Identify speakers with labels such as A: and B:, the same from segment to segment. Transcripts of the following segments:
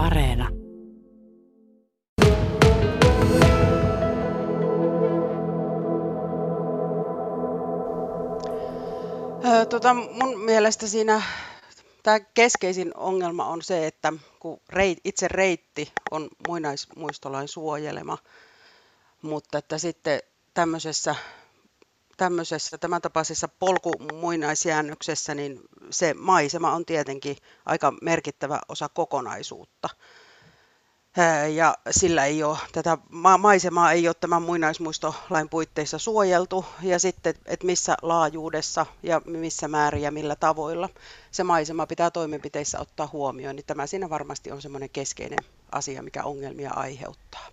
A: Areena.
B: tota, mun mielestä siinä tämä keskeisin ongelma on se, että kun reit, itse reitti on muinaismuistolain suojelema, mutta että sitten tämmöisessä, tämmöisessä tämän tapaisessa polkumuinaisjäännöksessä, niin se maisema on tietenkin aika merkittävä osa kokonaisuutta. Ja sillä ei ole, tätä maisemaa ei ole tämän muinaismuistolain puitteissa suojeltu. Ja sitten, että missä laajuudessa ja missä määrin ja millä tavoilla se maisema pitää toimenpiteissä ottaa huomioon, niin tämä siinä varmasti on semmoinen keskeinen asia, mikä ongelmia aiheuttaa.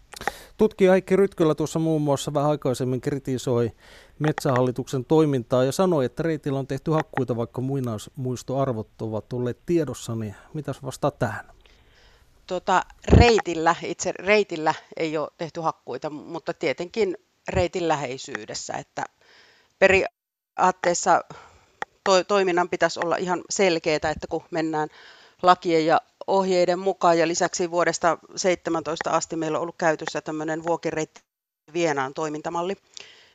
C: Tutkija Heikki Rytkylä tuossa muun muassa vähän aikaisemmin kritisoi metsähallituksen toimintaa ja sanoi, että reitillä on tehty hakkuita, vaikka muinaismuistoarvot ovat olleet tiedossa, niin mitäs vastaa tähän?
B: tuota, reitillä, itse reitillä ei ole tehty hakkuita, mutta tietenkin reitin läheisyydessä, että periaatteessa to, toiminnan pitäisi olla ihan selkeää, että kun mennään lakien ja ohjeiden mukaan ja lisäksi vuodesta 17 asti meillä on ollut käytössä tämmöinen vuokireitti Vienaan toimintamalli,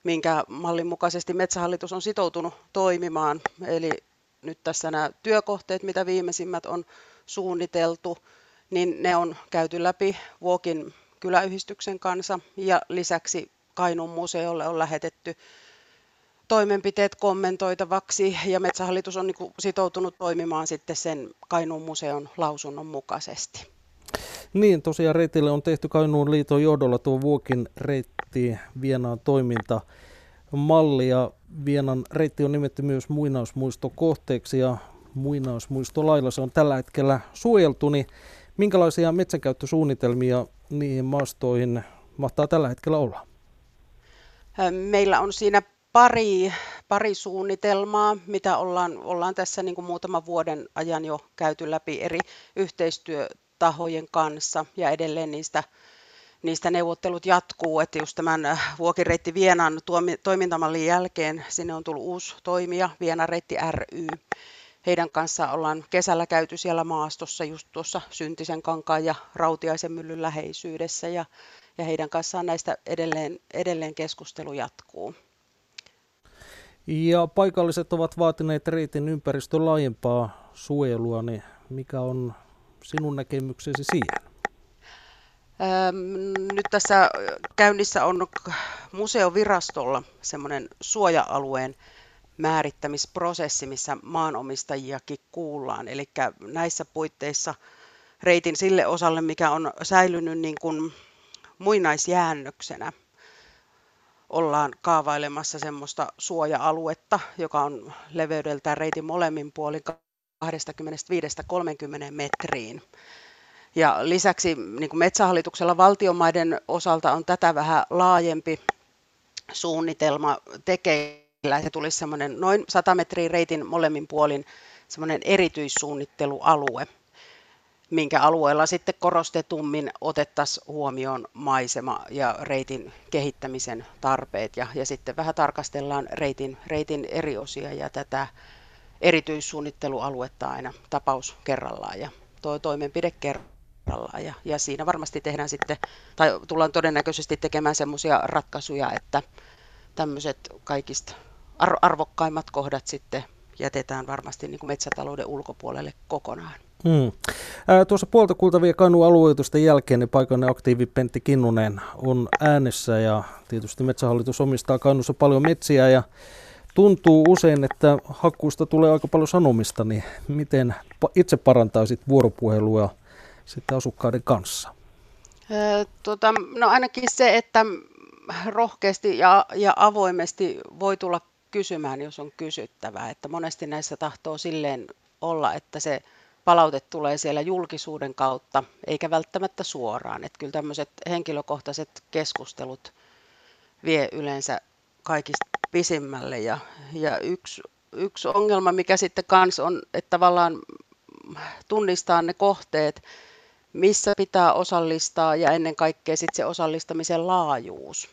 B: minkä mallin mukaisesti Metsähallitus on sitoutunut toimimaan. Eli nyt tässä nämä työkohteet, mitä viimeisimmät on suunniteltu, niin ne on käyty läpi Vuokin kyläyhdistyksen kanssa ja lisäksi Kainuun museolle on lähetetty toimenpiteet kommentoitavaksi ja Metsähallitus on niin sitoutunut toimimaan sitten sen Kainuun museon lausunnon mukaisesti.
C: Niin, tosiaan reitille on tehty Kainuun liiton johdolla tuo Vuokin reitti Vienaan toiminta malli ja Vienan reitti on nimetty myös muinausmuistokohteeksi ja muinausmuistolailla se on tällä hetkellä suojeltu, niin Minkälaisia metsäkäyttösuunnitelmia niihin maastoihin mahtaa tällä hetkellä olla?
B: Meillä on siinä pari, pari suunnitelmaa, mitä ollaan, ollaan tässä niin kuin muutaman vuoden ajan jo käyty läpi eri yhteistyötahojen kanssa ja edelleen niistä, niistä neuvottelut jatkuu, että just tämän Vuokireitti Vienan toimintamallin jälkeen sinne on tullut uusi toimija, Vienareitti ry, heidän kanssaan ollaan kesällä käyty siellä maastossa just tuossa Syntisen kankaan ja Rautiaisen myllyn läheisyydessä ja, ja heidän kanssaan näistä edelleen, edelleen keskustelu jatkuu.
C: Ja paikalliset ovat vaatineet reitin ympäristön laajempaa suojelua, niin mikä on sinun näkemyksesi siihen?
B: nyt tässä käynnissä on museovirastolla semmoinen suoja-alueen määrittämisprosessi, missä maanomistajiakin kuullaan. Eli näissä puitteissa reitin sille osalle, mikä on säilynyt niin kuin muinaisjäännöksenä, ollaan kaavailemassa semmoista suoja-aluetta, joka on leveydeltään reitin molemmin puolin 25-30 metriin. Ja lisäksi niin kuin Metsähallituksella valtionmaiden osalta on tätä vähän laajempi suunnitelma tekeillä se tulisi semmoinen noin 100 metriä reitin molemmin puolin semmoinen erityissuunnittelualue, minkä alueella sitten korostetummin otettaisiin huomioon maisema ja reitin kehittämisen tarpeet ja, ja sitten vähän tarkastellaan reitin, reitin eri osia ja tätä erityissuunnittelualuetta aina tapaus kerrallaan ja tuo toimenpide kerrallaan. Ja, ja siinä varmasti tehdään sitten, tai tullaan todennäköisesti tekemään semmoisia ratkaisuja, että tämmöiset kaikista arvokkaimmat kohdat sitten jätetään varmasti niin kuin metsätalouden ulkopuolelle kokonaan. Hmm.
C: Tuossa puolta kultavia Kainun alueitusten jälkeen niin paikallinen aktiivi Pentti Kinnunen on äänessä ja tietysti Metsähallitus omistaa Kainuussa paljon metsiä ja tuntuu usein, että hakkuista tulee aika paljon sanomista, niin miten itse parantaisit vuoropuhelua sitten asukkaiden kanssa?
B: Ää, tota, no ainakin se, että rohkeasti ja, ja avoimesti voi tulla kysymään, jos on kysyttävää. Että monesti näissä tahtoo silleen olla, että se palaute tulee siellä julkisuuden kautta, eikä välttämättä suoraan. Että kyllä tämmöiset henkilökohtaiset keskustelut vie yleensä kaikista pisimmälle. Ja, ja yksi, yksi ongelma, mikä sitten kans on, että tavallaan tunnistaa ne kohteet, missä pitää osallistaa ja ennen kaikkea sitten se osallistamisen laajuus.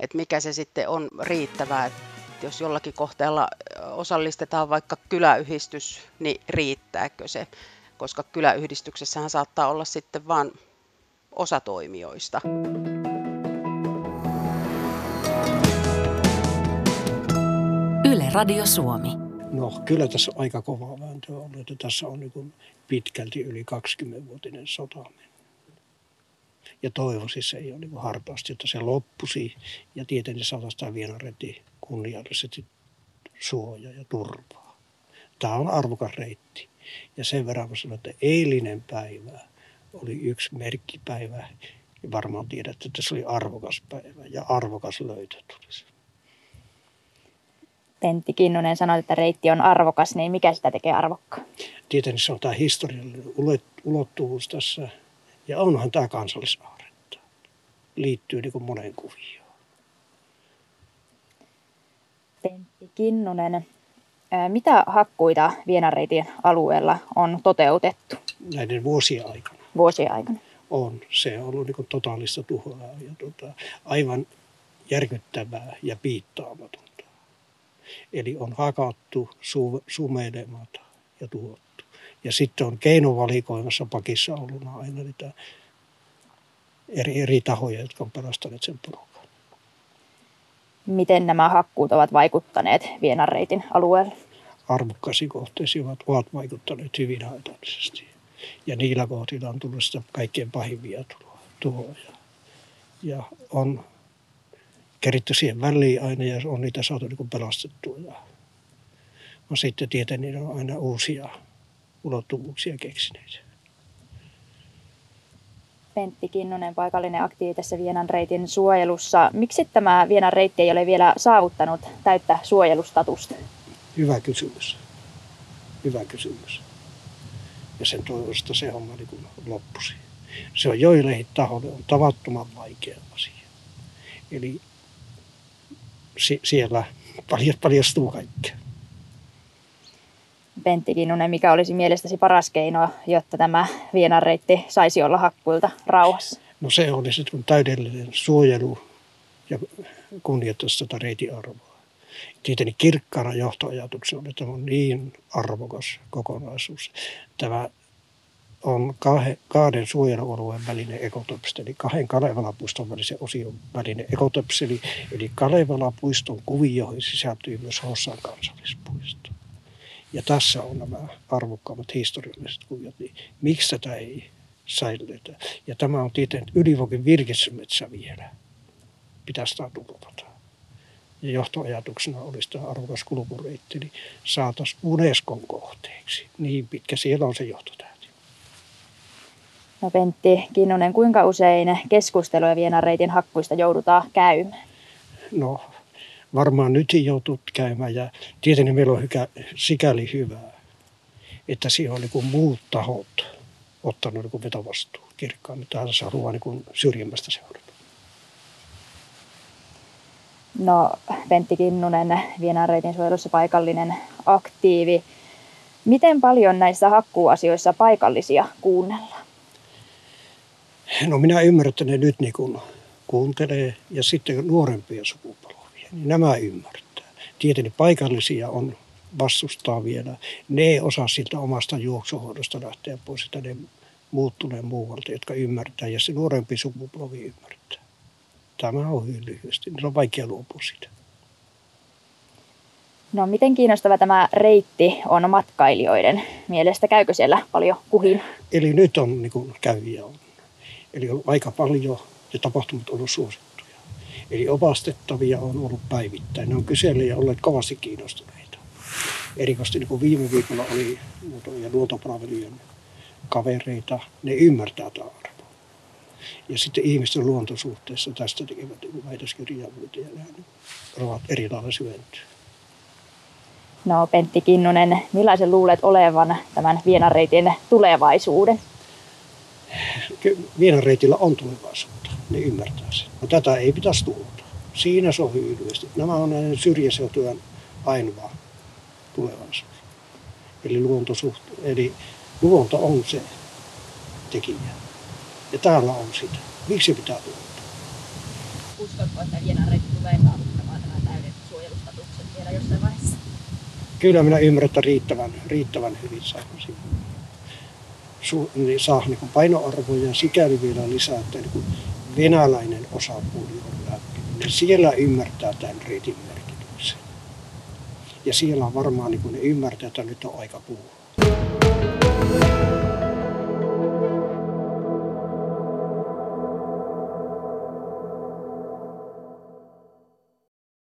B: Että mikä se sitten on riittävää että jos jollakin kohteella osallistetaan vaikka kyläyhdistys, niin riittääkö se? koska kyläyhdistyksessähän saattaa olla sitten vain osa toimijoista.
A: Yle Radio Suomi.
D: No kyllä tässä on aika kova vääntö ollut, että tässä on niin pitkälti yli 20-vuotinen sota Ja toivoisin se ei ole niin hartaasti, että se loppusi ja tietenkin saataisiin vielä reti kunniallisesti suoja ja turvaa. Tämä on arvokas reitti. Ja sen verran sanon, että eilinen päivä oli yksi merkkipäivä. Ja varmaan tiedätte, että se oli arvokas päivä ja arvokas löytö tulisi.
E: Pentti Kinnunen sanoi, että reitti on arvokas, niin mikä sitä tekee arvokkaan?
D: Tietenkin se on tämä historiallinen ulottuvuus tässä. Ja onhan tämä kansallisaaretta. Liittyy niin kuin moneen kuvioon.
E: Kinnunen, mitä hakkuita Vienareitin alueella on toteutettu?
D: Näiden vuosien aikana.
E: Vuosien aikana.
D: On. Se on ollut niin totaalista tuhoa ja tota, aivan järkyttävää ja piittaamatonta. Eli on hakattu, su, sumeilematta ja tuhottu. Ja sitten on keinovalikoimassa pakissa ollut aina niitä eri, eri tahoja, jotka on pelastaneet sen porukan.
E: Miten nämä hakkuut ovat vaikuttaneet Vienanreitin alueelle?
D: Arvokkaisiin kohteisiin ovat, ovat vaikuttaneet hyvin haitallisesti. Ja niillä kohdilla on tullut sitä kaikkein pahimpia tuhoja. Ja on keritty siihen väliin aina ja on niitä saatu niin pelastettua. Ja sitten tietenkin on aina uusia ulottuvuuksia keksineet.
E: Pentti Kinnunen, paikallinen aktiivi tässä Vienan reitin suojelussa. Miksi tämä Vienan reitti ei ole vielä saavuttanut täyttä suojelustatusta?
D: Hyvä kysymys. Hyvä kysymys. Ja sen toivosta se homma niin loppusi. Se on joillekin tahoille on tavattoman vaikea asia. Eli si- siellä paljastuu kaikkea.
E: Pentti Kinnunen, mikä olisi mielestäsi paras keino, jotta tämä Vienan reitti saisi olla hakkuilta rauhassa?
D: No se olisi täydellinen suojelu ja kunnioittaisi tätä reitin arvoa. Tietenkin kirkkaana johtoajatuksena on, että on niin arvokas kokonaisuus. Tämä on kahden, kahden suojelualueen välinen ekotopseli, kahden Kalevalapuiston välisen osion välinen ekotopseli. Eli Kalevalapuiston kuvioihin sisältyy myös Hossan kansallispuisto. Ja tässä on nämä arvokkaammat historialliset kuviot, niin miksi tätä ei säilytetä? Ja tämä on tietenkin Ylivokin virkesmetsä vielä. Pitäisi tämä turvata. Ja johtoajatuksena olisi tämä arvokas kulkureitti, niin saataisiin Unescon kohteeksi. Niin pitkä siellä on se johtotähti.
E: No Pentti Kinnunen, kuinka usein keskusteluja Vienan hakkuista joudutaan käymään?
D: No varmaan nyt joutuu käymään ja tietenkin meillä on hykä, sikäli hyvää, että siinä on niin muut tahot ottanut niin vetovastuu kirkkaan. Tässä haluaa niin syrjimmästä seurata.
E: No, Pentti Kinnunen, Vienan suojelussa paikallinen aktiivi. Miten paljon näissä hakkuuasioissa paikallisia kuunnellaan?
D: No minä ymmärrän, että ne nyt niin kuuntelee ja sitten nuorempia sukupolvia nämä ymmärtää. Tietenkin paikallisia on vastustaa vielä. Ne ei osaa siltä omasta juoksuhoidosta lähteä pois, että ne muuttuneen muualta, jotka ymmärtää ja se nuorempi sukupolvi ymmärtää. Tämä on hyvin lyhyesti. Niin on vaikea luopua siitä.
E: No miten kiinnostava tämä reitti on matkailijoiden mielestä? Käykö siellä paljon kuhin?
D: Eli nyt on niin kuin käyviä on. Eli on aika paljon ja tapahtumat on ollut suosittu. Eli opastettavia on ollut päivittäin. Ne on kyselleet ja olleet kovasti kiinnostuneita. Erikoisesti niin kuin viime viikolla oli ja luontopalvelujen kavereita, ne ymmärtää tämä arvo. Ja sitten ihmisten luontosuhteessa tästä tekevät niin väitöskirjaavuutta ja ne ovat eri lailla syventyä.
E: No Pentti Kinnunen, millaisen luulet olevan tämän Vienareitin tulevaisuuden?
D: Vienareitillä on tulevaisuutta, ne ymmärtää sen. No, tätä ei pitäisi tulla. Siinä se on hyödyllisesti. Nämä on näiden syrjäseutujen ainoa tulevaisuus. Eli, luontosuht, eli luonto on se tekijä. Ja täällä on sitä. Miksi pitää tulla?
E: Uskotko, että Vienareitti tulee saavuttamaan tämän täyden suojelustatuksen vielä jossain vaiheessa?
D: Kyllä minä ymmärrän, että riittävän, riittävän hyvin su, niin saa niin painoarvoja sikäli vielä lisää, että niin kuin venäläinen osapuoli on läpi. Niin siellä ymmärtää tämän reitin merkityksen. Ja siellä varmaan niin kuin ne ymmärtää, että nyt on aika puhua.